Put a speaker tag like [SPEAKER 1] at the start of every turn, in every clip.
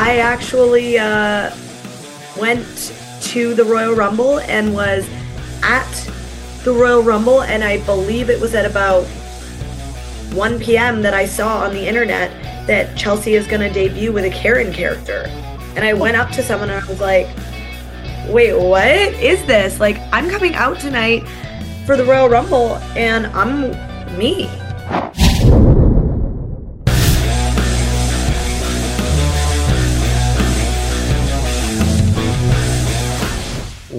[SPEAKER 1] I actually uh, went to the Royal Rumble and was at the Royal Rumble, and I believe it was at about 1 p.m. that I saw on the internet that Chelsea is going to debut with a Karen character. And I went up to someone and I was like, wait, what is this? Like, I'm coming out tonight for the Royal Rumble and I'm me.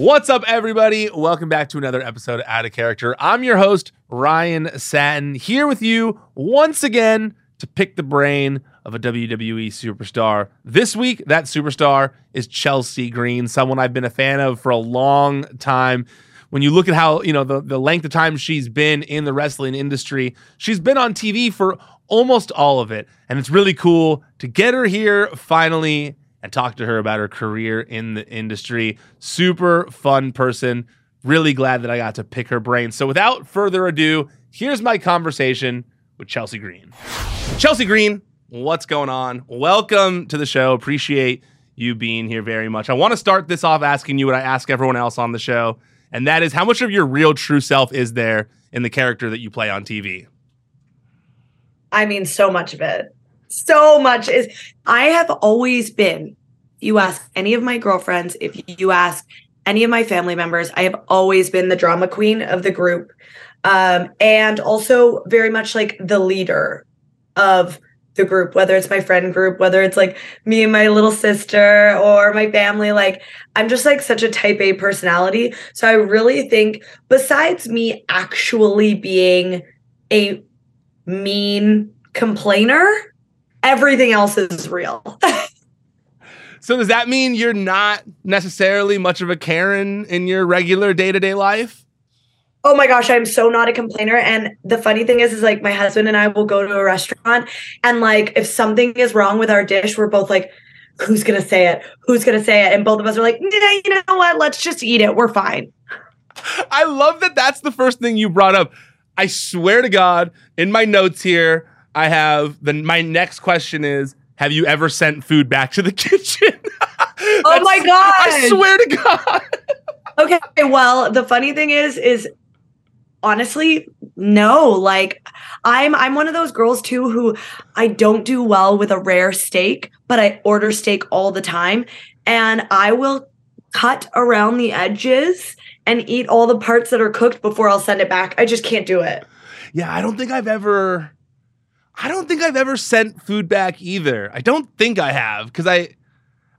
[SPEAKER 2] What's up, everybody? Welcome back to another episode of Out of Character. I'm your host, Ryan Satin, here with you once again to pick the brain of a WWE superstar. This week, that superstar is Chelsea Green, someone I've been a fan of for a long time. When you look at how, you know, the, the length of time she's been in the wrestling industry, she's been on TV for almost all of it. And it's really cool to get her here finally and talk to her about her career in the industry. Super fun person. Really glad that I got to pick her brain. So without further ado, here's my conversation with Chelsea Green. Chelsea Green, what's going on? Welcome to the show. Appreciate you being here very much. I want to start this off asking you what I ask everyone else on the show, and that is how much of your real true self is there in the character that you play on TV?
[SPEAKER 1] I mean, so much of it so much is I have always been, you ask any of my girlfriends, if you ask any of my family members, I have always been the drama queen of the group. Um, and also very much like the leader of the group, whether it's my friend group, whether it's like me and my little sister or my family. Like, I'm just like such a type A personality. So I really think, besides me actually being a mean complainer, everything else is real.
[SPEAKER 2] so does that mean you're not necessarily much of a Karen in your regular day-to-day life?
[SPEAKER 1] Oh my gosh, I'm so not a complainer. And the funny thing is, is like my husband and I will go to a restaurant and like if something is wrong with our dish, we're both like, who's gonna say it? Who's gonna say it? And both of us are like, you know what? Let's just eat it. We're fine.
[SPEAKER 2] I love that that's the first thing you brought up. I swear to God, in my notes here, I have the my next question is have you ever sent food back to the kitchen?
[SPEAKER 1] oh my god.
[SPEAKER 2] I swear to God.
[SPEAKER 1] okay, well, the funny thing is is honestly no like i'm i'm one of those girls too who i don't do well with a rare steak but i order steak all the time and i will cut around the edges and eat all the parts that are cooked before i'll send it back i just can't do it
[SPEAKER 2] yeah i don't think i've ever I don't think I've ever sent food back either. I don't think I have because I,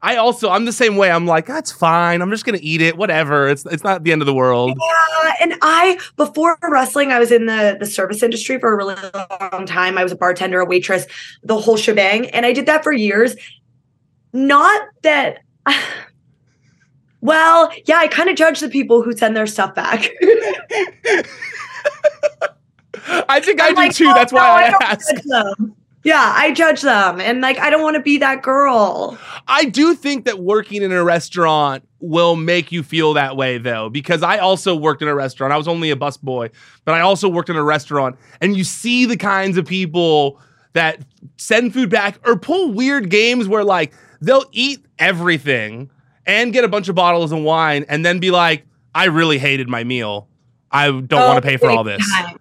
[SPEAKER 2] I also I'm the same way. I'm like that's fine. I'm just gonna eat it. Whatever. It's it's not the end of the world.
[SPEAKER 1] Yeah, and I before wrestling, I was in the the service industry for a really long time. I was a bartender, a waitress, the whole shebang, and I did that for years. Not that. Well, yeah, I kind of judge the people who send their stuff back.
[SPEAKER 2] I think I'm i do like, too. Oh, That's no, why I, I ask.
[SPEAKER 1] Yeah, I judge them. And like, I don't want to be that girl.
[SPEAKER 2] I do think that working in a restaurant will make you feel that way though, because I also worked in a restaurant. I was only a busboy, but I also worked in a restaurant. And you see the kinds of people that send food back or pull weird games where like they'll eat everything and get a bunch of bottles of wine and then be like, I really hated my meal. I don't oh, want to pay for all this. Time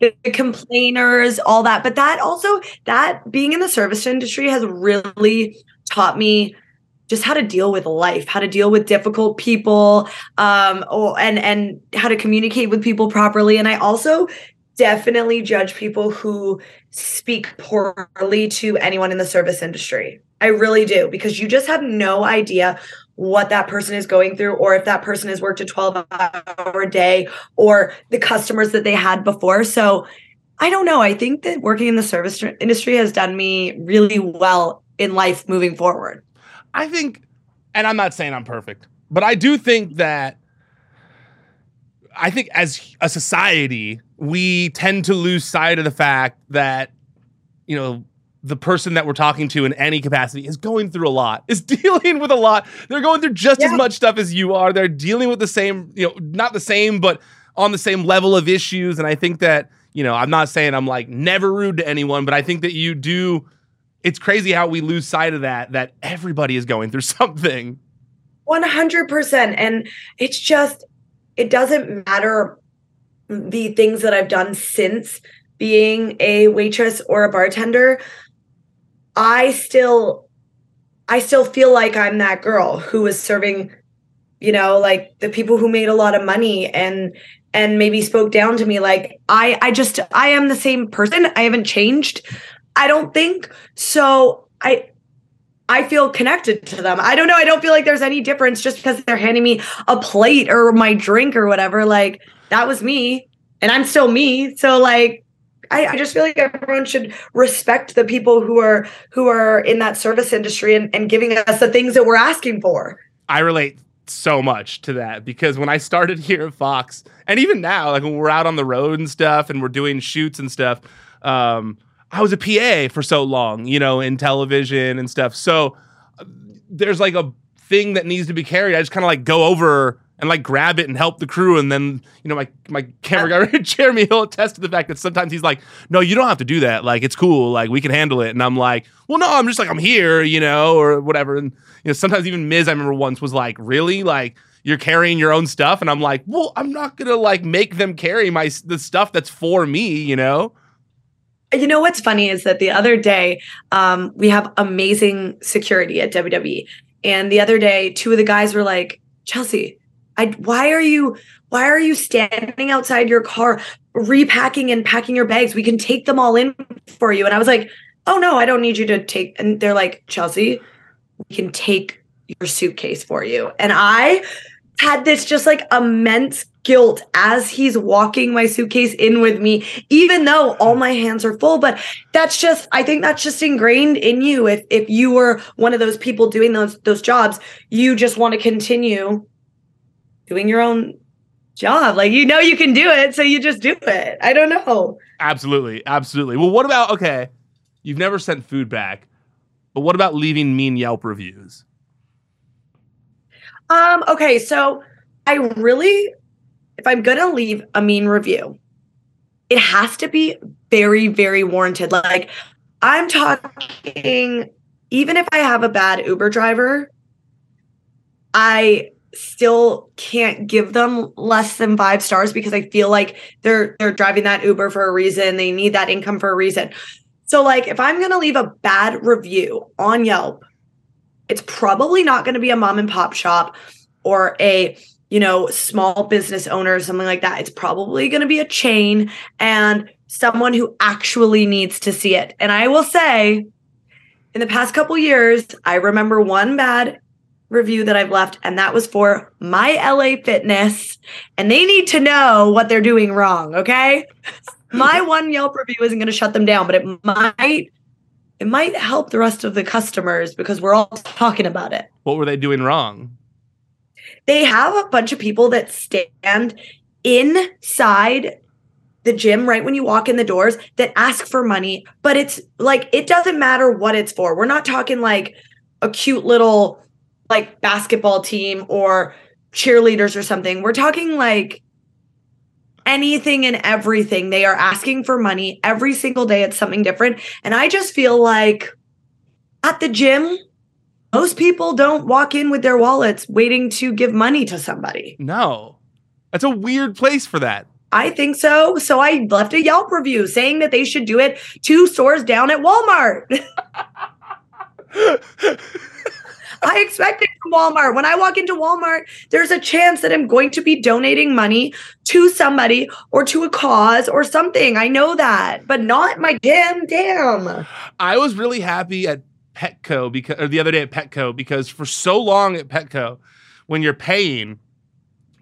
[SPEAKER 1] the complainers, all that. But that also, that being in the service industry has really taught me just how to deal with life, how to deal with difficult people, um, or, and and how to communicate with people properly. And I also definitely judge people who speak poorly to anyone in the service industry. I really do because you just have no idea what that person is going through or if that person has worked a 12 hour day or the customers that they had before. So I don't know. I think that working in the service industry has done me really well in life moving forward.
[SPEAKER 2] I think, and I'm not saying I'm perfect, but I do think that I think as a society, we tend to lose sight of the fact that, you know, the person that we're talking to in any capacity is going through a lot, is dealing with a lot. They're going through just yeah. as much stuff as you are. They're dealing with the same, you know, not the same, but on the same level of issues. And I think that, you know, I'm not saying I'm like never rude to anyone, but I think that you do it's crazy how we lose sight of that that everybody is going through something
[SPEAKER 1] 100% and it's just it doesn't matter the things that I've done since being a waitress or a bartender I still I still feel like I'm that girl who was serving you know like the people who made a lot of money and and maybe spoke down to me like I I just I am the same person I haven't changed I don't think so I I feel connected to them. I don't know. I don't feel like there's any difference just because they're handing me a plate or my drink or whatever. Like that was me and I'm still me. So like I, I, just feel like everyone should respect the people who are who are in that service industry and, and giving us the things that we're asking for.
[SPEAKER 2] I relate so much to that because when I started here at Fox, and even now, like when we're out on the road and stuff and we're doing shoots and stuff, um, I was a PA for so long, you know, in television and stuff. So uh, there's like a thing that needs to be carried. I just kind of like go over and like grab it and help the crew. And then, you know, my my camera guy Jeremy Hill attest to the fact that sometimes he's like, no, you don't have to do that. Like it's cool. Like we can handle it. And I'm like, well, no, I'm just like I'm here, you know, or whatever. And you know, sometimes even Miz, I remember once was like, really, like you're carrying your own stuff, and I'm like, well, I'm not gonna like make them carry my the stuff that's for me, you know.
[SPEAKER 1] You know what's funny is that the other day um, we have amazing security at WWE, and the other day two of the guys were like, Chelsea, I why are you why are you standing outside your car repacking and packing your bags? We can take them all in for you. And I was like, oh no, I don't need you to take. And they're like, Chelsea, we can take your suitcase for you. And I had this just like immense guilt as he's walking my suitcase in with me, even though all my hands are full. But that's just, I think that's just ingrained in you. If if you were one of those people doing those those jobs, you just want to continue doing your own job. Like you know you can do it, so you just do it. I don't know.
[SPEAKER 2] Absolutely, absolutely. Well, what about okay? You've never sent food back, but what about leaving mean Yelp reviews?
[SPEAKER 1] Um. Okay. So I really if I'm going to leave a mean review, it has to be very, very warranted. Like, I'm talking, even if I have a bad Uber driver, I still can't give them less than five stars because I feel like they're they're driving that Uber for a reason. They need that income for a reason. So like if I'm gonna leave a bad review on Yelp, it's probably not gonna be a mom and pop shop or a you know, small business owner or something like that. It's probably to be a chain and someone who actually needs to see it. And I will say, in the past couple years, I remember one bad review that I've left, and that was for my LA Fitness. And they need to know what they're doing wrong, okay? my one Yelp review isn't going to shut them down, but it might it might help the rest of the customers because we're all talking about it.
[SPEAKER 2] What were they doing wrong?
[SPEAKER 1] they have a bunch of people that stand inside the gym right when you walk in the doors that ask for money, but it's like it doesn't matter what it's for. We're not talking like a cute little like basketball team or cheerleaders or something. We're talking like anything and everything. They are asking for money every single day. It's something different. And I just feel like at the gym, most people don't walk in with their wallets waiting to give money to somebody.
[SPEAKER 2] No. That's a weird place for that.
[SPEAKER 1] I think so. So I left a Yelp review saying that they should do it two stores down at Walmart. I expect it from Walmart. When I walk into Walmart, there's a chance that I'm going to be donating money to somebody or to a cause or something. I know that, but not my damn damn.
[SPEAKER 2] I was really happy at Petco because or the other day at Petco because for so long at Petco, when you're paying,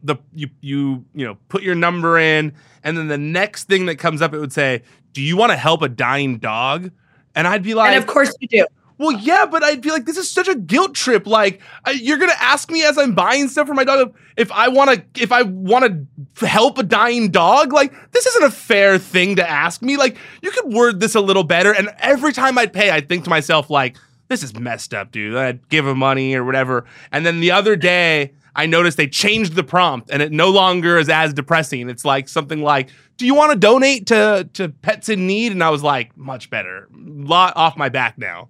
[SPEAKER 2] the you you you know put your number in, and then the next thing that comes up, it would say, "Do you want to help a dying dog?" And I'd be like,
[SPEAKER 1] "And of course you do."
[SPEAKER 2] Well, yeah, but I'd be like, this is such a guilt trip. Like, I, you're gonna ask me as I'm buying stuff for my dog if I want to, if I want to help a dying dog. Like, this isn't a fair thing to ask me. Like, you could word this a little better. And every time I'd pay, I'd think to myself, like, this is messed up, dude. I'd give him money or whatever. And then the other day, I noticed they changed the prompt and it no longer is as depressing. It's like something like, do you want to donate to, to pets in need? And I was like, much better. Lot off my back now.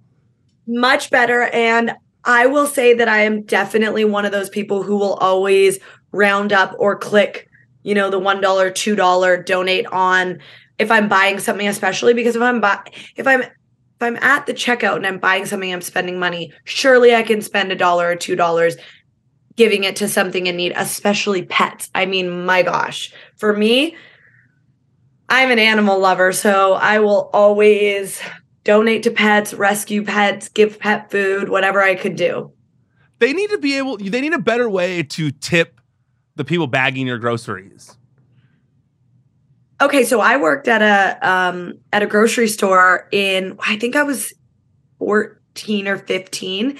[SPEAKER 1] Much better. And I will say that I am definitely one of those people who will always round up or click, you know, the $1, $2 donate on if I'm buying something, especially because if I'm buy if I'm if I'm at the checkout and I'm buying something, I'm spending money, surely I can spend a dollar or two dollars giving it to something in need, especially pets. I mean, my gosh, for me, I'm an animal lover, so I will always donate to pets, rescue pets, give pet food, whatever I could do.
[SPEAKER 2] They need to be able, they need a better way to tip the people bagging your groceries.
[SPEAKER 1] Okay, so I worked at a um at a grocery store in I think I was 14 or 15.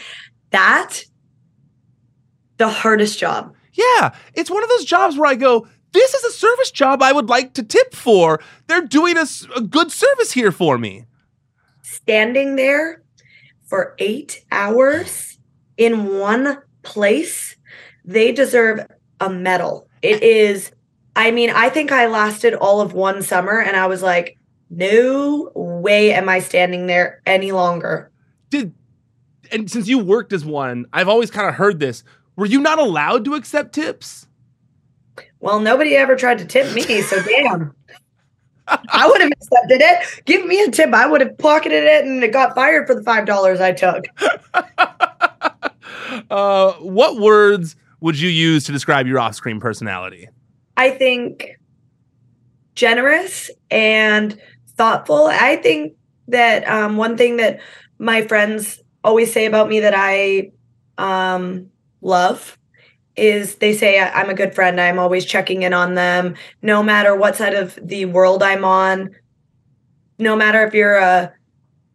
[SPEAKER 1] That the hardest job.
[SPEAKER 2] Yeah, it's one of those jobs where I go, this is a service job I would like to tip for. They're doing a, a good service here for me.
[SPEAKER 1] Standing there for eight hours in one place, they deserve a medal. It is, I mean, I think I lasted all of one summer and I was like, no way am I standing there any longer.
[SPEAKER 2] Did, and since you worked as one, I've always kind of heard this. Were you not allowed to accept tips?
[SPEAKER 1] Well, nobody ever tried to tip me, so damn. I would have accepted it. Give me a tip. I would have pocketed it and it got fired for the five dollars I took.
[SPEAKER 2] uh, what words would you use to describe your off-screen personality?
[SPEAKER 1] I think generous and thoughtful. I think that um, one thing that my friends always say about me that I um, love is they say I'm a good friend. I'm always checking in on them, no matter what side of the world I'm on. No matter if you're a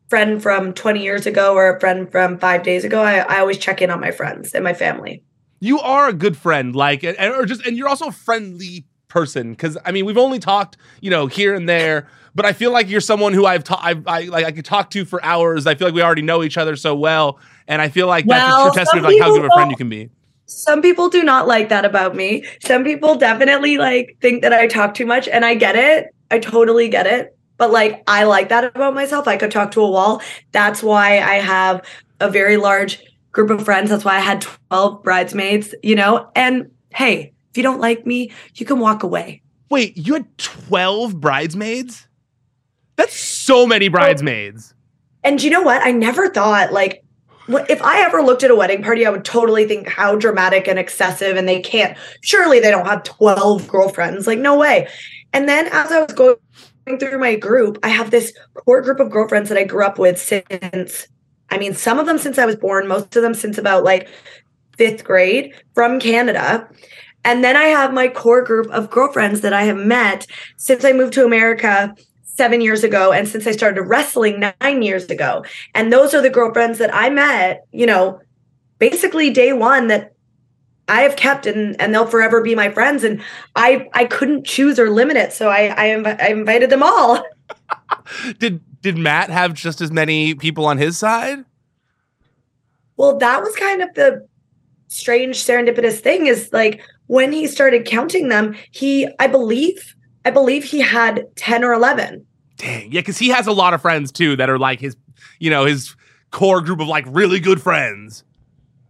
[SPEAKER 1] friend from 20 years ago or a friend from five days ago, I, I always check in on my friends and my family.
[SPEAKER 2] You are a good friend, like, and, or just, and you're also a friendly person. Cause I mean, we've only talked, you know, here and there, but I feel like you're someone who I've, ta- I've I, like, I could talk to for hours. I feel like we already know each other so well. And I feel like well, that's a true testament of like how good of a friend you can be
[SPEAKER 1] some people do not like that about me. Some people definitely like think that I talk too much and I get it. I totally get it. But like I like that about myself. I could talk to a wall. That's why I have a very large group of friends. That's why I had 12 bridesmaids, you know? And hey, if you don't like me, you can walk away.
[SPEAKER 2] Wait, you had 12 bridesmaids? That's so many bridesmaids.
[SPEAKER 1] And you know what? I never thought like if I ever looked at a wedding party, I would totally think how dramatic and excessive, and they can't. Surely they don't have 12 girlfriends. Like, no way. And then as I was going through my group, I have this core group of girlfriends that I grew up with since, I mean, some of them since I was born, most of them since about like fifth grade from Canada. And then I have my core group of girlfriends that I have met since I moved to America seven years ago and since I started wrestling nine years ago. And those are the girlfriends that I met, you know, basically day one that I have kept and and they'll forever be my friends. And I I couldn't choose or limit it. So I I, inv- I invited them all.
[SPEAKER 2] did did Matt have just as many people on his side?
[SPEAKER 1] Well, that was kind of the strange serendipitous thing is like when he started counting them, he I believe I believe he had 10 or 11.
[SPEAKER 2] Dang. Yeah, because he has a lot of friends too that are like his, you know, his core group of like really good friends.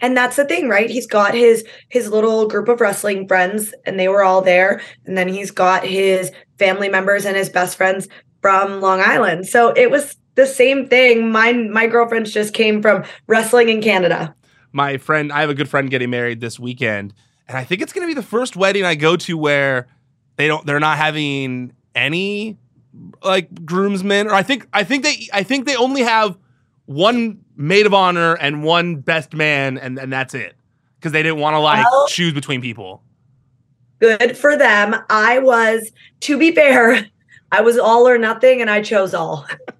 [SPEAKER 1] And that's the thing, right? He's got his his little group of wrestling friends and they were all there. And then he's got his family members and his best friends from Long Island. So it was the same thing. My my girlfriends just came from wrestling in Canada.
[SPEAKER 2] My friend, I have a good friend getting married this weekend, and I think it's going to be the first wedding I go to where they don't they're not having any like groomsmen or I think I think they I think they only have one maid of honor and one best man and and that's it because they didn't want to like well, choose between people.
[SPEAKER 1] Good for them. I was to be fair, I was all or nothing and I chose all.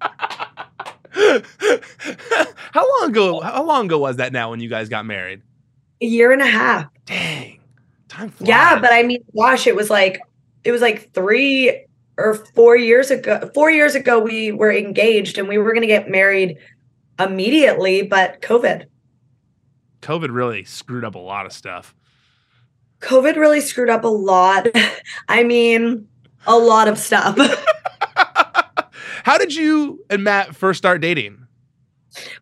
[SPEAKER 2] how long ago how long ago was that now when you guys got married?
[SPEAKER 1] A year and a half.
[SPEAKER 2] Dang. Time flies.
[SPEAKER 1] Yeah, but I mean, gosh, it was like it was like three or four years ago. Four years ago, we were engaged and we were going to get married immediately, but COVID.
[SPEAKER 2] COVID really screwed up a lot of stuff.
[SPEAKER 1] COVID really screwed up a lot. I mean, a lot of stuff.
[SPEAKER 2] How did you and Matt first start dating?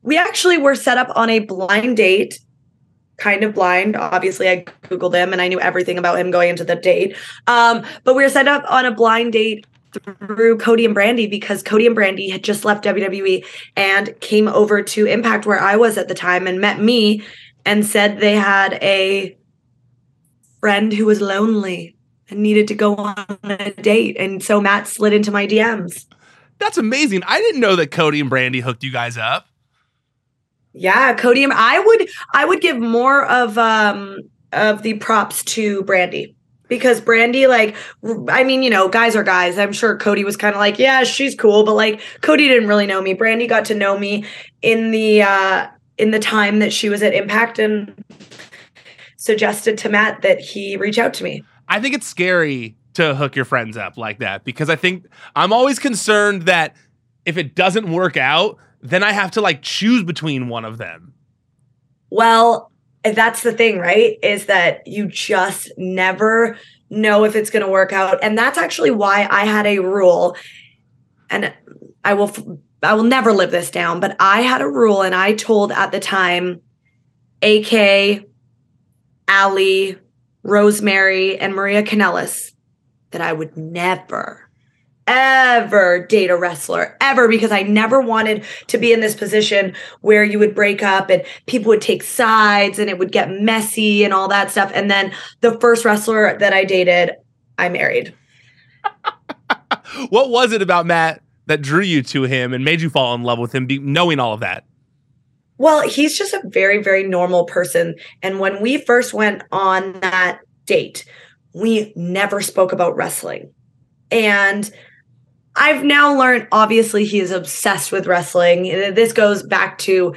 [SPEAKER 1] We actually were set up on a blind date, kind of blind. Obviously, I Googled him and I knew everything about him going into the date. Um, but we were set up on a blind date through Cody and Brandi because Cody and Brandi had just left WWE and came over to Impact where I was at the time and met me and said they had a friend who was lonely and needed to go on a date. And so Matt slid into my DMs.
[SPEAKER 2] That's amazing. I didn't know that Cody and Brandi hooked you guys up.
[SPEAKER 1] Yeah, Cody I would I would give more of um of the props to Brandi because Brandi, like, I mean, you know, guys are guys. I'm sure Cody was kind of like, yeah, she's cool, but like, Cody didn't really know me. Brandi got to know me in the uh in the time that she was at Impact and suggested to Matt that he reach out to me.
[SPEAKER 2] I think it's scary to hook your friends up like that because I think I'm always concerned that if it doesn't work out, then I have to like choose between one of them.
[SPEAKER 1] Well, that's the thing, right? Is that you just never know if it's going to work out. And that's actually why I had a rule and I will I will never live this down, but I had a rule and I told at the time AK Allie, Rosemary, and Maria Kanellis that I would never, ever date a wrestler, ever, because I never wanted to be in this position where you would break up and people would take sides and it would get messy and all that stuff. And then the first wrestler that I dated, I married.
[SPEAKER 2] what was it about Matt that drew you to him and made you fall in love with him, knowing all of that?
[SPEAKER 1] Well, he's just a very, very normal person. And when we first went on that date, we never spoke about wrestling. And I've now learned, obviously, he is obsessed with wrestling. This goes back to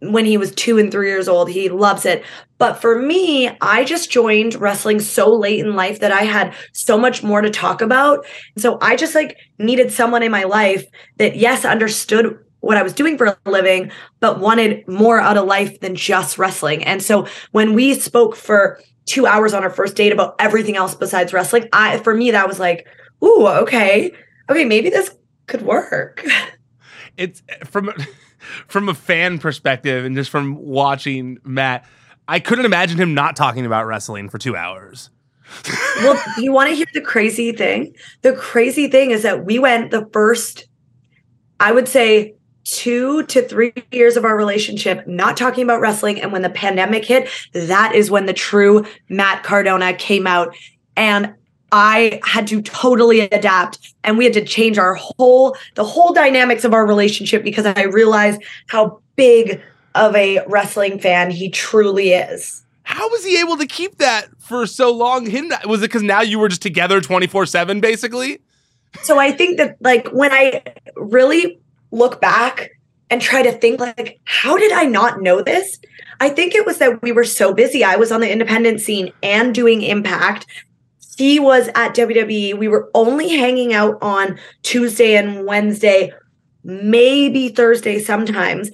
[SPEAKER 1] when he was two and three years old. He loves it. But for me, I just joined wrestling so late in life that I had so much more to talk about. So I just like needed someone in my life that, yes, understood what I was doing for a living, but wanted more out of life than just wrestling. And so when we spoke for two hours on our first date about everything else besides wrestling, I for me that was like, ooh, okay, okay, maybe this could work.
[SPEAKER 2] It's from from a fan perspective and just from watching Matt, I couldn't imagine him not talking about wrestling for two hours.
[SPEAKER 1] well, you want to hear the crazy thing? The crazy thing is that we went the first, I would say, two to three years of our relationship not talking about wrestling. And when the pandemic hit, that is when the true Matt Cardona came out. And I had to totally adapt and we had to change our whole the whole dynamics of our relationship because I realized how big of a wrestling fan he truly is.
[SPEAKER 2] How was he able to keep that for so long? Him was it because now you were just together 24-7 basically?
[SPEAKER 1] So I think that like when I really look back and try to think like how did i not know this i think it was that we were so busy i was on the independent scene and doing impact he was at wwe we were only hanging out on tuesday and wednesday maybe thursday sometimes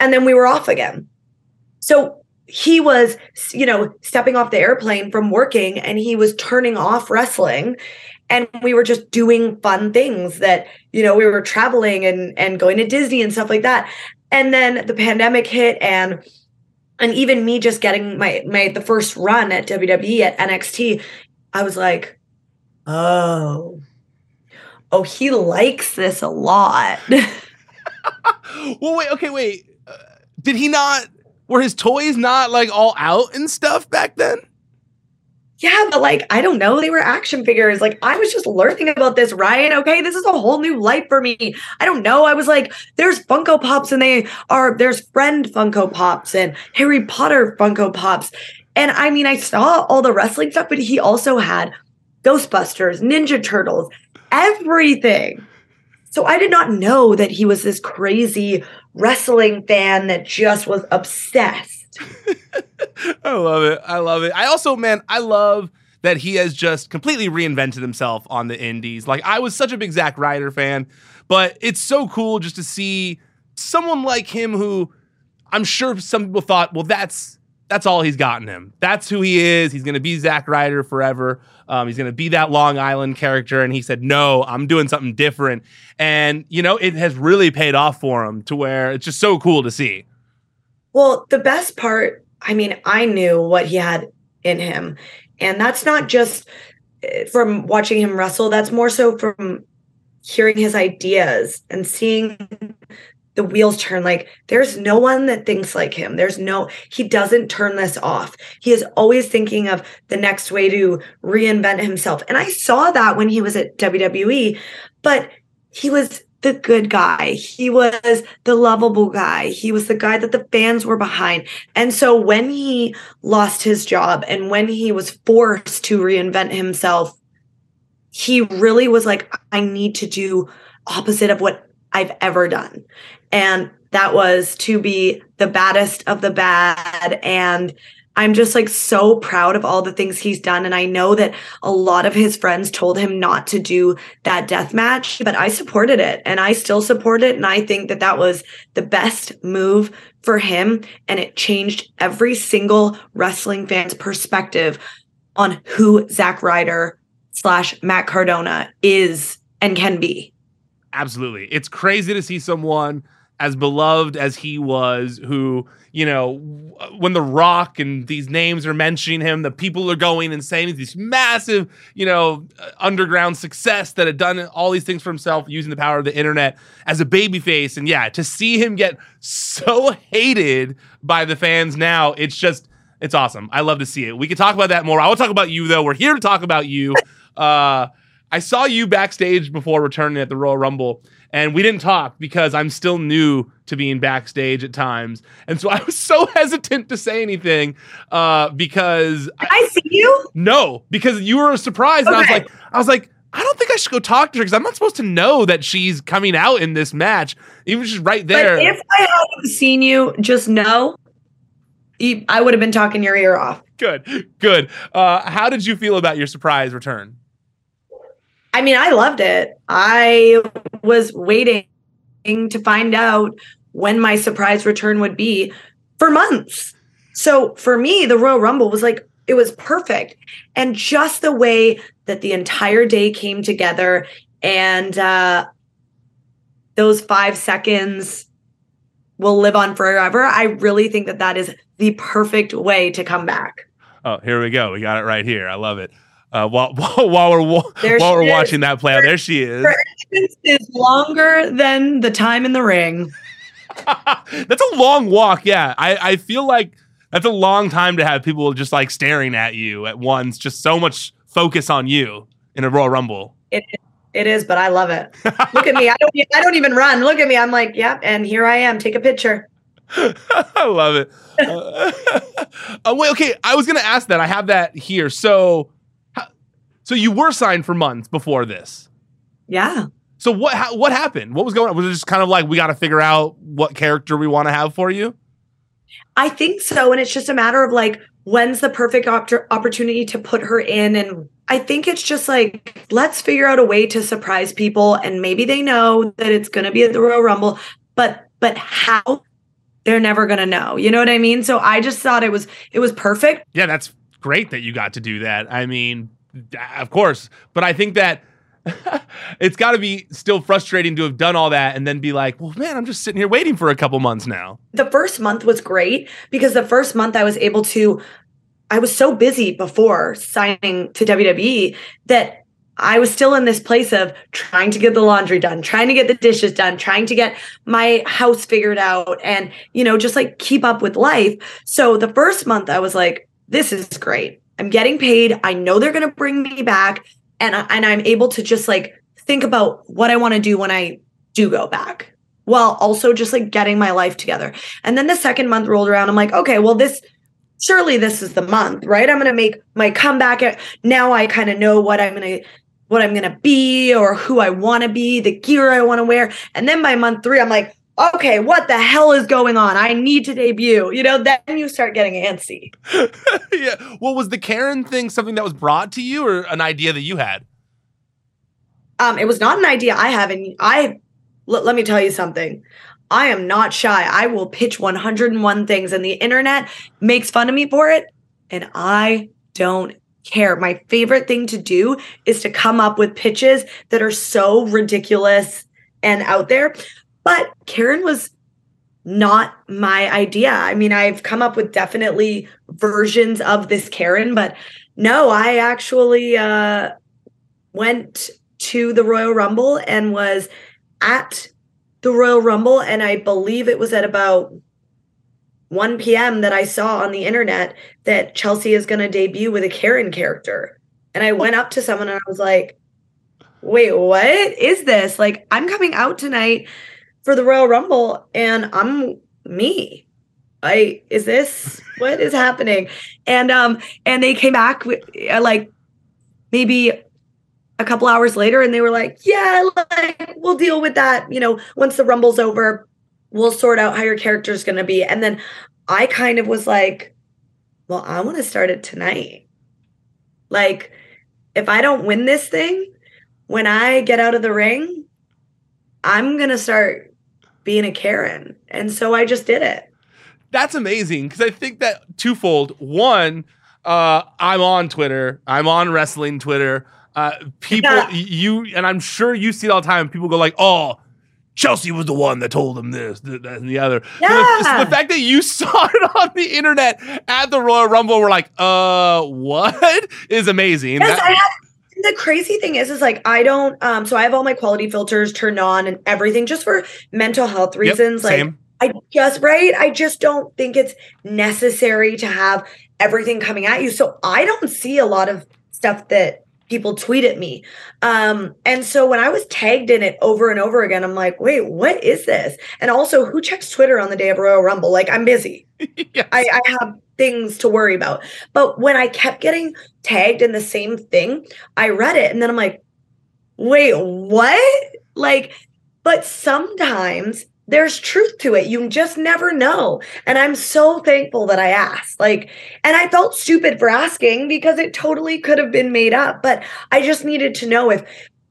[SPEAKER 1] and then we were off again. So he was you know stepping off the airplane from working and he was turning off wrestling and we were just doing fun things that you know we were traveling and and going to disney and stuff like that. And then the pandemic hit and and even me just getting my my the first run at wwe at nxt i was like oh oh he likes this a lot
[SPEAKER 2] well wait okay wait uh, did he not were his toys not like all out and stuff back then
[SPEAKER 1] yeah, but like, I don't know. They were action figures. Like, I was just learning about this, Ryan. Okay. This is a whole new life for me. I don't know. I was like, there's Funko Pops and they are, there's Friends Funko Pops and Harry Potter Funko Pops. And I mean, I saw all the wrestling stuff, but he also had Ghostbusters, Ninja Turtles, everything. So I did not know that he was this crazy wrestling fan that just was obsessed.
[SPEAKER 2] I love it. I love it. I also, man, I love that he has just completely reinvented himself on the indies. Like I was such a big Zack Ryder fan, but it's so cool just to see someone like him who I'm sure some people thought, well, that's that's all he's gotten him. That's who he is. He's going to be Zack Ryder forever. Um, he's going to be that Long Island character. And he said, no, I'm doing something different. And, you know, it has really paid off for him to where it's just so cool to see.
[SPEAKER 1] Well, the best part, I mean, I knew what he had in him. And that's not just eh, from watching him wrestle, that's more so from hearing his ideas and seeing the wheels turn like there's no one that thinks like him. There's no he doesn't turn this off. He is always thinking of the next way to reinvent himself. And i saw that when he was at wwe but he was the good guy. He was the lovable guy. He was the guy that the fans were behind. And so when he lost his job and when he was forced to reinvent himself he really was like i need to do opposite of what I've ever done. And that was to be the baddest of the bad. And I'm just like so proud of all the things he's done. And I know that a lot of his friends told him not to do that death match, but I supported it and I still support it. And I think that that was the best move for him. And it changed every single wrestling fan's perspective on who Zack Ryder slash Matt Cardona is and can be.
[SPEAKER 2] Absolutely. It's crazy to see someone as beloved as he was, who, you know, when The Rock and these names are mentioning him, the people are going and saying this massive, you know, underground success that had done all these things for himself using the power of the internet as a babyface. And yeah, to see him get so hated by the fans now, it's just, it's awesome. I love to see it. We can talk about that more. I will talk about you, though. We're here to talk about you. Uh, I saw you backstage before returning at the Royal Rumble, and we didn't talk because I'm still new to being backstage at times, and so I was so hesitant to say anything uh, because
[SPEAKER 1] Did I, I see you.
[SPEAKER 2] No, because you were a surprise, okay. and I was like, I was like. I don't think I should go talk to her because I'm not supposed to know that she's coming out in this match, even if she's right there.
[SPEAKER 1] But if I hadn't seen you, just know I would have been talking your ear off.
[SPEAKER 2] Good, good. Uh, how did you feel about your surprise return?
[SPEAKER 1] I mean, I loved it. I was waiting to find out when my surprise return would be for months. So for me, the Royal Rumble was like, it was perfect. And just the way that the entire day came together and uh, those five seconds will live on forever. I really think that that is the perfect way to come back.
[SPEAKER 2] Oh, here we go. We got it right here. I love it uh, while, while we're while we're is. watching that play out. There she is. Her
[SPEAKER 1] entrance is longer than the time in the ring.
[SPEAKER 2] that's a long walk. Yeah, I, I feel like that's a long time to have people just like staring at you at once. Just so much focus on you in a Royal Rumble.
[SPEAKER 1] It, it is, but I love it. Look at me. I don't. I don't even run. Look at me. I'm like, yep. And here I am. Take a picture.
[SPEAKER 2] I love it. uh, uh, wait, okay. I was gonna ask that. I have that here. So so you were signed for months before this.
[SPEAKER 1] Yeah.
[SPEAKER 2] So what ha- what happened? What was going on? Was it just kind of like we got to figure out what character we want to have for you?
[SPEAKER 1] I think so, and it's just a matter of like when's the perfect op- opportunity to put her in and I think it's just like let's figure out a way to surprise people and maybe they know that it's going to be at the Royal Rumble, but but how they're never going to know. You know what I mean? So I just thought it was it was perfect.
[SPEAKER 2] Yeah, that's great that you got to do that. I mean, of course. But I think that it's got to be still frustrating to have done all that and then be like, well, man, I'm just sitting here waiting for a couple months now.
[SPEAKER 1] The first month was great because the first month I was able to, I was so busy before signing to WWE that I was still in this place of trying to get the laundry done, trying to get the dishes done, trying to get my house figured out and, you know, just like keep up with life. So the first month I was like, this is great. I'm getting paid. I know they're going to bring me back and I, and I'm able to just like think about what I want to do when I do go back while also just like getting my life together. And then the second month rolled around. I'm like, okay, well this surely this is the month, right? I'm going to make my comeback. Now I kind of know what I'm going to what I'm going to be or who I want to be, the gear I want to wear. And then by month 3 I'm like, okay, what the hell is going on? I need to debut. You know, then you start getting antsy.
[SPEAKER 2] yeah. Well, was the Karen thing something that was brought to you or an idea that you had?
[SPEAKER 1] Um, it was not an idea I have. And I, l- let me tell you something. I am not shy. I will pitch 101 things, and the internet makes fun of me for it. And I don't care. My favorite thing to do is to come up with pitches that are so ridiculous and out there. But Karen was not my idea. I mean, I've come up with definitely versions of this Karen, but no, I actually uh, went to the Royal Rumble and was at the Royal Rumble. And I believe it was at about 1 p.m. that I saw on the internet that Chelsea is going to debut with a Karen character. And I went up to someone and I was like, wait, what is this? Like, I'm coming out tonight for the Royal Rumble and I'm me. I is this what is happening? And um and they came back with uh, like maybe a couple hours later and they were like, "Yeah, like we'll deal with that, you know, once the rumble's over, we'll sort out how your character's going to be." And then I kind of was like, "Well, I want to start it tonight." Like if I don't win this thing, when I get out of the ring, I'm going to start being a Karen. And so I just did it.
[SPEAKER 2] That's amazing because I think that twofold. One, uh, I'm on Twitter. I'm on wrestling Twitter. Uh, people, yeah. you, and I'm sure you see it all the time. People go like, "Oh, Chelsea was the one that told him this, that, and the other."
[SPEAKER 1] Yeah.
[SPEAKER 2] So the, so the, fact that you saw it on the internet at the Royal Rumble, we're like, "Uh, what?" is amazing.
[SPEAKER 1] Yes, that- I have the crazy thing is is like i don't um so i have all my quality filters turned on and everything just for mental health reasons yep, like same. i just right i just don't think it's necessary to have everything coming at you so i don't see a lot of stuff that people tweet at me um and so when i was tagged in it over and over again i'm like wait what is this and also who checks twitter on the day of royal rumble like i'm busy yes. I, I have things to worry about. But when I kept getting tagged in the same thing, I read it and then I'm like, wait, what? Like, but sometimes there's truth to it. You just never know. And I'm so thankful that I asked. Like, and I felt stupid for asking because it totally could have been made up. But I just needed to know if,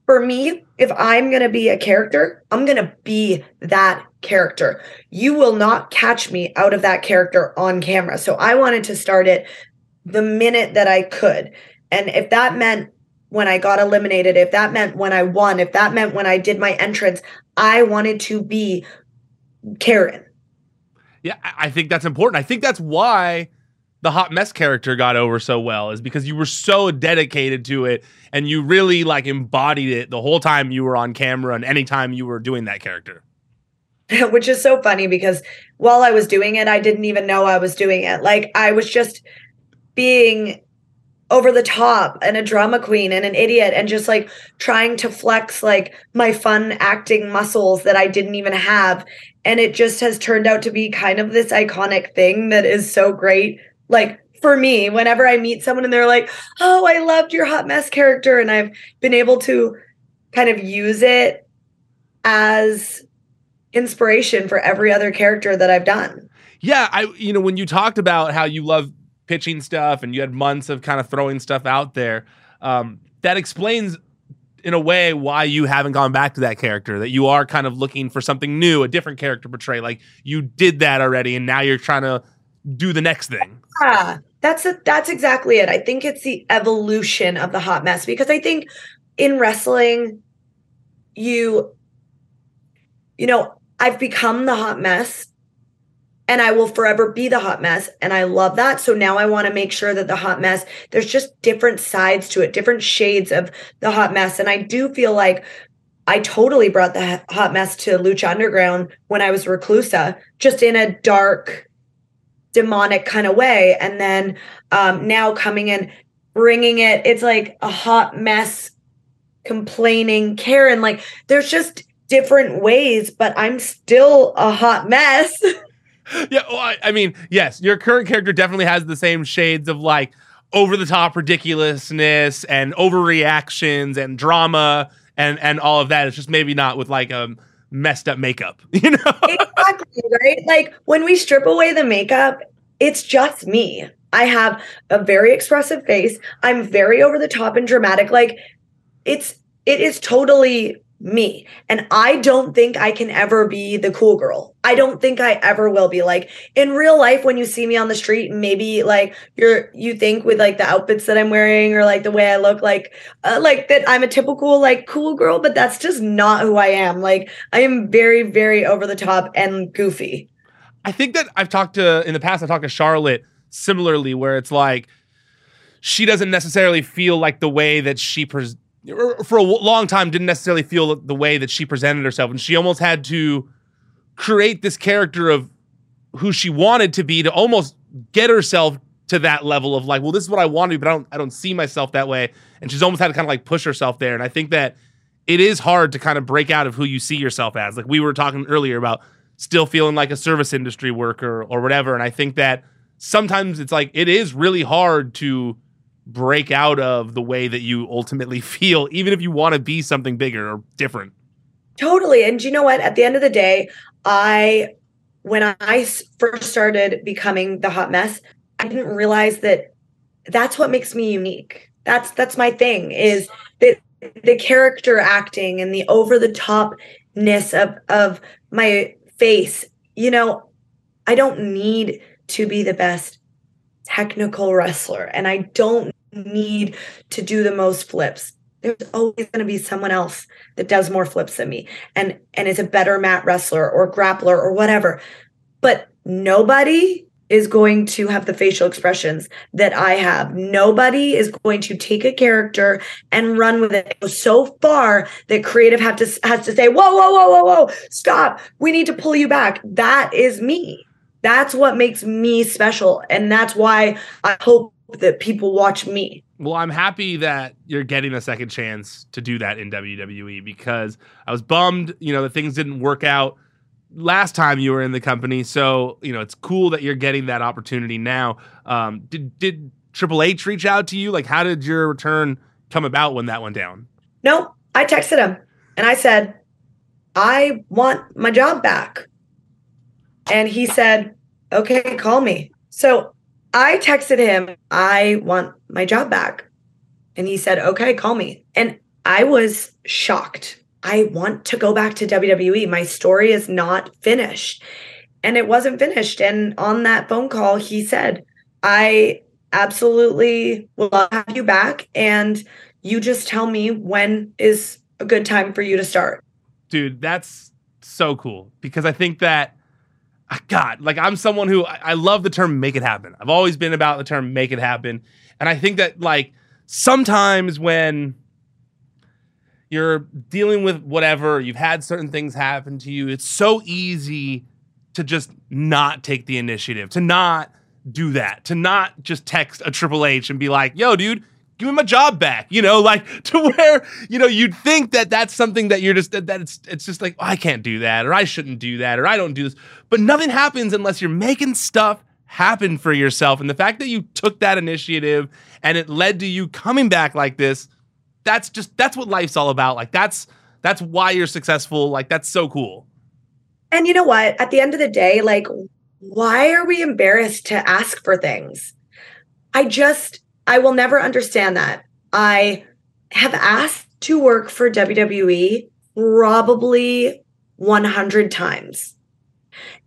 [SPEAKER 1] for me, if I'm going to be a character, I'm going to be that character. You will not catch me out of that character on camera. So I wanted to start it the minute that I could. And if that meant when I got eliminated, if that meant when I won, if that meant when I did my entrance, I wanted to be Karen.
[SPEAKER 2] Yeah, I think that's important. I think that's why the hot mess character got over so well is because you were so dedicated to it and you really like embodied it the whole time you were on camera and anytime you were doing that character.
[SPEAKER 1] which is so funny because while I was doing it, I didn't even know I was doing it. Like I was just being over the top and a drama queen and an idiot and just like trying to flex like my fun acting muscles that I didn't even have. And it just has turned out to be kind of this iconic thing that is so great. Like for me, whenever I meet someone and they're like, oh, I loved your hot mess character. And I've been able to kind of use it as inspiration for every other character that I've done.
[SPEAKER 2] Yeah, I you know when you talked about how you love pitching stuff and you had months of kind of throwing stuff out there, um, that explains in a way why you haven't gone back to that character. That you are kind of looking for something new, a different character portray. Like you did that already, and now you're trying to do the next thing.
[SPEAKER 1] Yeah, that's a, that's exactly it. I think it's the evolution of the hot mess because I think in wrestling, you you know I've become the hot mess and I will forever be the hot mess. And I love that. So now I want to make sure that the hot mess, there's just different sides to it, different shades of the hot mess. And I do feel like I totally brought the hot mess to Lucha Underground when I was Reclusa, just in a dark, demonic kind of way. And then um, now coming in, bringing it, it's like a hot mess, complaining Karen. Like there's just, different ways, but I'm still a hot mess.
[SPEAKER 2] yeah, well, I, I mean, yes, your current character definitely has the same shades of like over the top ridiculousness and overreactions and drama and and all of that. It's just maybe not with like um messed up makeup, you know?
[SPEAKER 1] exactly, right? Like when we strip away the makeup, it's just me. I have a very expressive face. I'm very over the top and dramatic. Like it's it is totally me. And I don't think I can ever be the cool girl. I don't think I ever will be like in real life when you see me on the street maybe like you're you think with like the outfits that I'm wearing or like the way I look like uh, like that I'm a typical like cool girl but that's just not who I am. Like I am very very over the top and goofy.
[SPEAKER 2] I think that I've talked to in the past I've talked to Charlotte similarly where it's like she doesn't necessarily feel like the way that she pres- for a long time didn't necessarily feel the way that she presented herself. And she almost had to create this character of who she wanted to be to almost get herself to that level of like well this is what I want to be but I don't I don't see myself that way. And she's almost had to kind of like push herself there. And I think that it is hard to kind of break out of who you see yourself as. Like we were talking earlier about still feeling like a service industry worker or whatever. And I think that sometimes it's like it is really hard to break out of the way that you ultimately feel, even if you want to be something bigger or different.
[SPEAKER 1] Totally. And you know what? At the end of the day, I, when I first started becoming the hot mess, I didn't realize that that's what makes me unique. That's that's my thing is that the character acting and the over the topness of of my face. You know, I don't need to be the best technical wrestler and I don't need to do the most flips. There's always going to be someone else that does more flips than me and and is a better mat wrestler or grappler or whatever. But nobody is going to have the facial expressions that I have. Nobody is going to take a character and run with it so far that creative have to has to say, "Whoa, whoa, whoa, whoa, whoa! Stop! We need to pull you back." That is me. That's what makes me special, and that's why I hope that people watch me.
[SPEAKER 2] Well, I'm happy that you're getting a second chance to do that in WWE because I was bummed, you know, that things didn't work out last time you were in the company. So, you know, it's cool that you're getting that opportunity now. Um, did did Triple H reach out to you? Like, how did your return come about when that went down?
[SPEAKER 1] No, I texted him and I said, I want my job back. And he said, okay, call me. So I texted him, I want my job back. And he said, okay, call me. And I was shocked. I want to go back to WWE. My story is not finished. And it wasn't finished. And on that phone call, he said, I absolutely will have you back. And you just tell me when is a good time for you to start.
[SPEAKER 2] Dude, that's so cool because I think that God, like I'm someone who I love the term make it happen. I've always been about the term make it happen. And I think that like sometimes when you're dealing with whatever, you've had certain things happen to you, it's so easy to just not take the initiative, to not do that, to not just text a Triple H and be like, yo, dude, give me my job back you know like to where you know you'd think that that's something that you're just that, that it's it's just like oh, i can't do that or i shouldn't do that or i don't do this. But nothing happens unless you're making stuff happen for yourself. And the fact that you took that initiative and it led to you coming back like this that's just that's what life's all about. Like that's that's why you're successful. Like that's so cool.
[SPEAKER 1] And you know what? At the end of the day like why are we embarrassed to ask for things? I just I will never understand that. I have asked to work for WWE probably 100 times.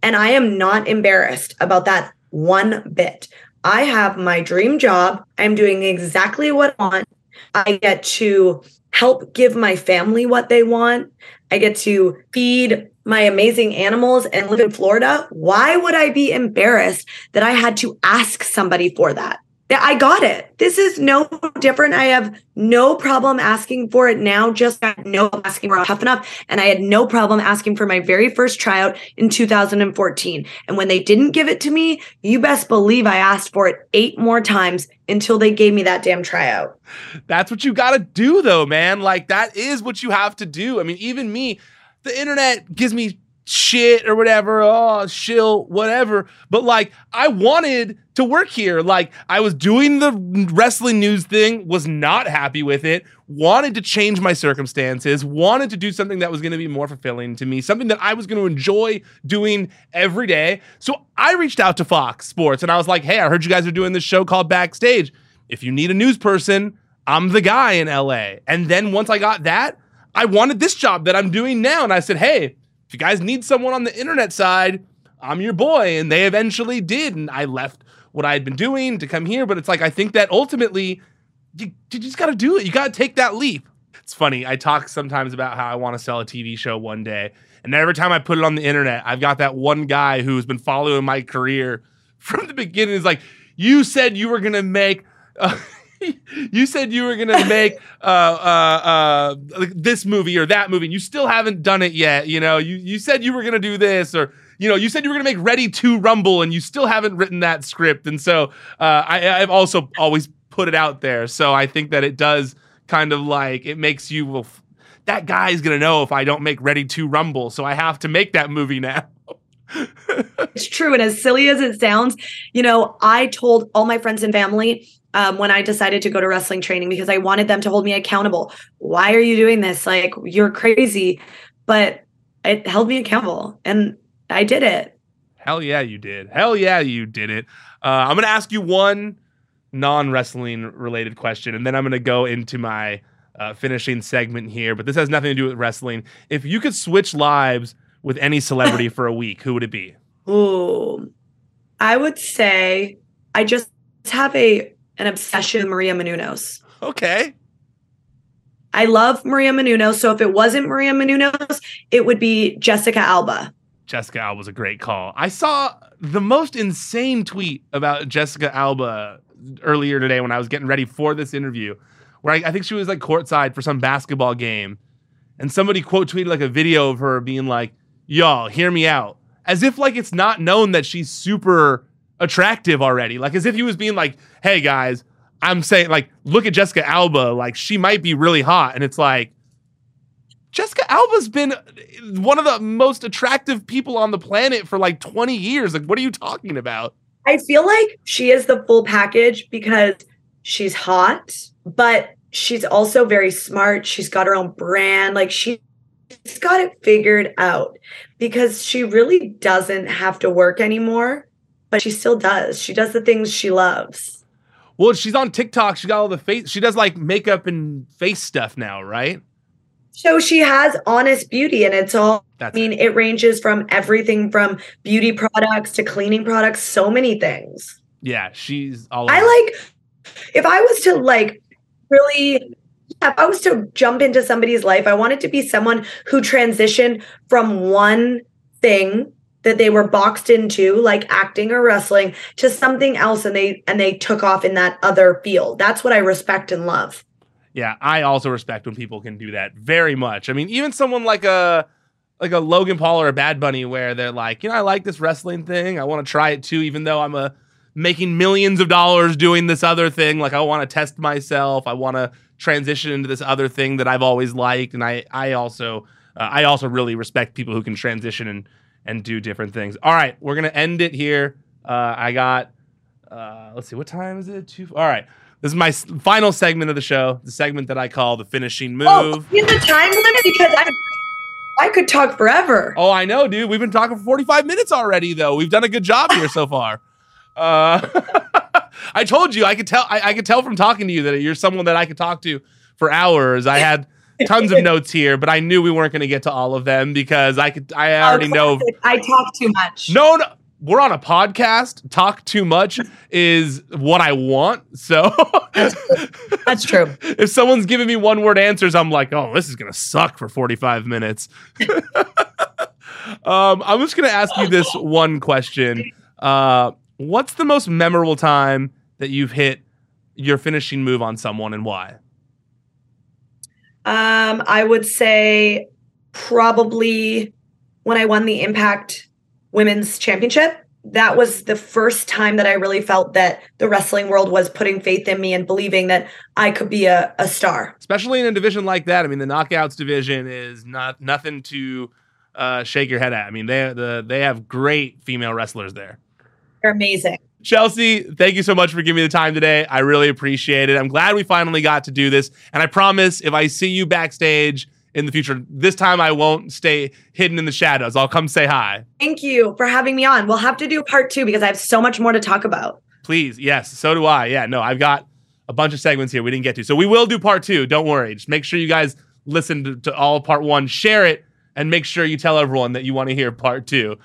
[SPEAKER 1] And I am not embarrassed about that one bit. I have my dream job. I'm doing exactly what I want. I get to help give my family what they want. I get to feed my amazing animals and live in Florida. Why would I be embarrassed that I had to ask somebody for that? I got it. This is no different. I have no problem asking for it now. Just no asking for tough enough. And I had no problem asking for my very first tryout in 2014. And when they didn't give it to me, you best believe I asked for it eight more times until they gave me that damn tryout.
[SPEAKER 2] That's what you got to do, though, man. Like, that is what you have to do. I mean, even me, the internet gives me shit or whatever, oh, shill, whatever. But like, I wanted to work here. Like, I was doing the wrestling news thing, was not happy with it, wanted to change my circumstances, wanted to do something that was going to be more fulfilling to me, something that I was going to enjoy doing every day. So I reached out to Fox Sports and I was like, hey, I heard you guys are doing this show called Backstage. If you need a news person, I'm the guy in LA. And then once I got that, I wanted this job that I'm doing now. And I said, hey, if you guys need someone on the internet side, I'm your boy. And they eventually did. And I left what I had been doing to come here. But it's like, I think that ultimately, you, you just got to do it. You got to take that leap. It's funny. I talk sometimes about how I want to sell a TV show one day. And every time I put it on the internet, I've got that one guy who's been following my career from the beginning. Is like, you said you were going to make. Uh, you said you were gonna make uh, uh, uh, this movie or that movie, and you still haven't done it yet. You know, you you said you were gonna do this, or you know, you said you were gonna make Ready to Rumble, and you still haven't written that script. And so uh, I, I've also always put it out there. So I think that it does kind of like it makes you well, that guy's gonna know if I don't make Ready to Rumble, so I have to make that movie now.
[SPEAKER 1] it's true. And as silly as it sounds, you know, I told all my friends and family um, when I decided to go to wrestling training because I wanted them to hold me accountable. Why are you doing this? Like, you're crazy. But it held me accountable and I did it.
[SPEAKER 2] Hell yeah, you did. Hell yeah, you did it. Uh, I'm going to ask you one non wrestling related question and then I'm going to go into my uh, finishing segment here. But this has nothing to do with wrestling. If you could switch lives with any celebrity for a week, who would it be?
[SPEAKER 1] Ooh, I would say I just have a an obsession with Maria Menounos.
[SPEAKER 2] Okay.
[SPEAKER 1] I love Maria Menounos. So if it wasn't Maria Menounos, it would be Jessica Alba.
[SPEAKER 2] Jessica Alba was a great call. I saw the most insane tweet about Jessica Alba earlier today when I was getting ready for this interview, where I, I think she was like courtside for some basketball game. And somebody quote tweeted like a video of her being like, y'all, hear me out. As if like it's not known that she's super attractive already. Like as if he was being like, "Hey guys, I'm saying like look at Jessica Alba, like she might be really hot." And it's like Jessica Alba's been one of the most attractive people on the planet for like 20 years. Like what are you talking about?
[SPEAKER 1] I feel like she is the full package because she's hot, but she's also very smart. She's got her own brand. Like she's got it figured out because she really doesn't have to work anymore but she still does. She does the things she loves.
[SPEAKER 2] Well, she's on TikTok. She got all the face. She does like makeup and face stuff now, right?
[SPEAKER 1] So she has honest beauty, and it's all. That's I mean, it ranges from everything from beauty products to cleaning products. So many things.
[SPEAKER 2] Yeah, she's all.
[SPEAKER 1] I like. If I was to like really if I was to jump into somebody's life, I wanted to be someone who transitioned from one thing that they were boxed into like acting or wrestling to something else and they and they took off in that other field. That's what i respect and love.
[SPEAKER 2] Yeah i also respect when people can do that very much. I mean even someone like a like a logan paul or a bad bunny where they're like you know i like this wrestling thing. I want to try it too even though i'm a making millions of dollars doing this other thing. Like i want to test myself. I want to transition into this other thing that i've always liked. And i i also uh, i also really respect people who can transition and and do different things. All right, we're gonna end it here. Uh, I got. Uh, let's see, what time is it? Two. All right. This is my final segment of the show, the segment that I call the finishing oh, move.
[SPEAKER 1] Oh, in the time limit because I, I could talk forever.
[SPEAKER 2] Oh, I know, dude. We've been talking for 45 minutes already, though. We've done a good job here so far. Uh, I told you I could tell. I, I could tell from talking to you that you're someone that I could talk to for hours. I had tons of notes here, but I knew we weren't going to get to all of them because I could. I already know.
[SPEAKER 1] I talk too much.
[SPEAKER 2] No, no. We're on a podcast. Talk too much is what I want. So
[SPEAKER 1] that's, that's true.
[SPEAKER 2] if someone's giving me one word answers, I'm like, oh, this is gonna suck for 45 minutes. um, I'm just gonna ask you this one question. Uh, what's the most memorable time that you've hit your finishing move on someone and why?
[SPEAKER 1] Um, I would say probably when I won the Impact Women's Championship. That was the first time that I really felt that the wrestling world was putting faith in me and believing that I could be a, a star.
[SPEAKER 2] Especially in a division like that. I mean, the knockouts division is not nothing to uh, shake your head at. I mean, they the they have great female wrestlers there.
[SPEAKER 1] They're amazing.
[SPEAKER 2] Chelsea, thank you so much for giving me the time today. I really appreciate it. I'm glad we finally got to do this. And I promise if I see you backstage in the future, this time I won't stay hidden in the shadows. I'll come say hi.
[SPEAKER 1] Thank you for having me on. We'll have to do part two because I have so much more to talk about.
[SPEAKER 2] Please. Yes. So do I. Yeah. No, I've got a bunch of segments here we didn't get to. So we will do part two. Don't worry. Just make sure you guys listen to, to all part one, share it and make sure you tell everyone that you want to hear part two.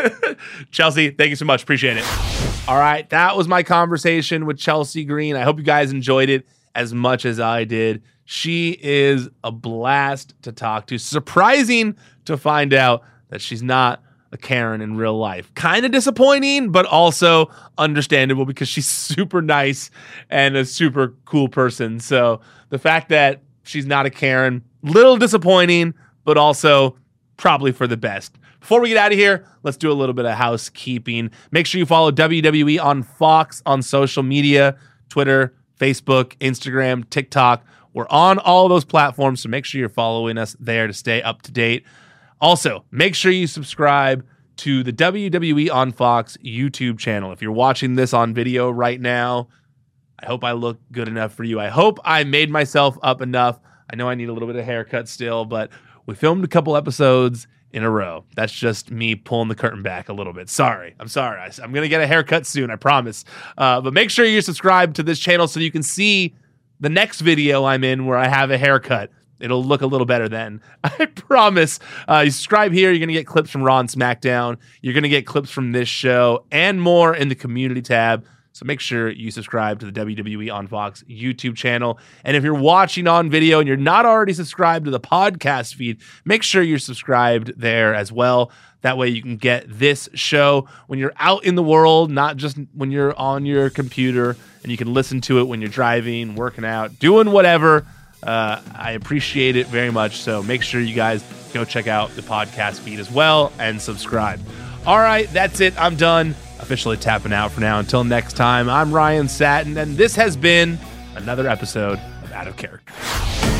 [SPEAKER 2] Chelsea, thank you so much. Appreciate it. All right, that was my conversation with Chelsea Green. I hope you guys enjoyed it as much as I did. She is a blast to talk to. Surprising to find out that she's not a Karen in real life. Kind of disappointing, but also understandable because she's super nice and a super cool person. So the fact that she's not a Karen, little disappointing, but also probably for the best. Before we get out of here, let's do a little bit of housekeeping. Make sure you follow WWE on Fox on social media Twitter, Facebook, Instagram, TikTok. We're on all those platforms, so make sure you're following us there to stay up to date. Also, make sure you subscribe to the WWE on Fox YouTube channel. If you're watching this on video right now, I hope I look good enough for you. I hope I made myself up enough. I know I need a little bit of haircut still, but we filmed a couple episodes in a row. That's just me pulling the curtain back a little bit. Sorry. I'm sorry. I, am going to get a haircut soon, I promise. Uh, but make sure you're subscribed to this channel so you can see the next video I'm in where I have a haircut. It'll look a little better then. I promise. Uh, you subscribe here. You're going to get clips from Raw and SmackDown. You're going to get clips from this show and more in the community tab. So make sure you subscribe to the WWE on Fox YouTube channel. And if you're watching on video and you're not already subscribed to the podcast feed, make sure you're subscribed there as well. That way you can get this show when you're out in the world, not just when you're on your computer, and you can listen to it when you're driving, working out, doing whatever. Uh, I appreciate it very much. So make sure you guys go check out the podcast feed as well and subscribe. All right, that's it. I'm done officially tapping out for now. Until next time, I'm Ryan Satin, and this has been another episode of Out of Character.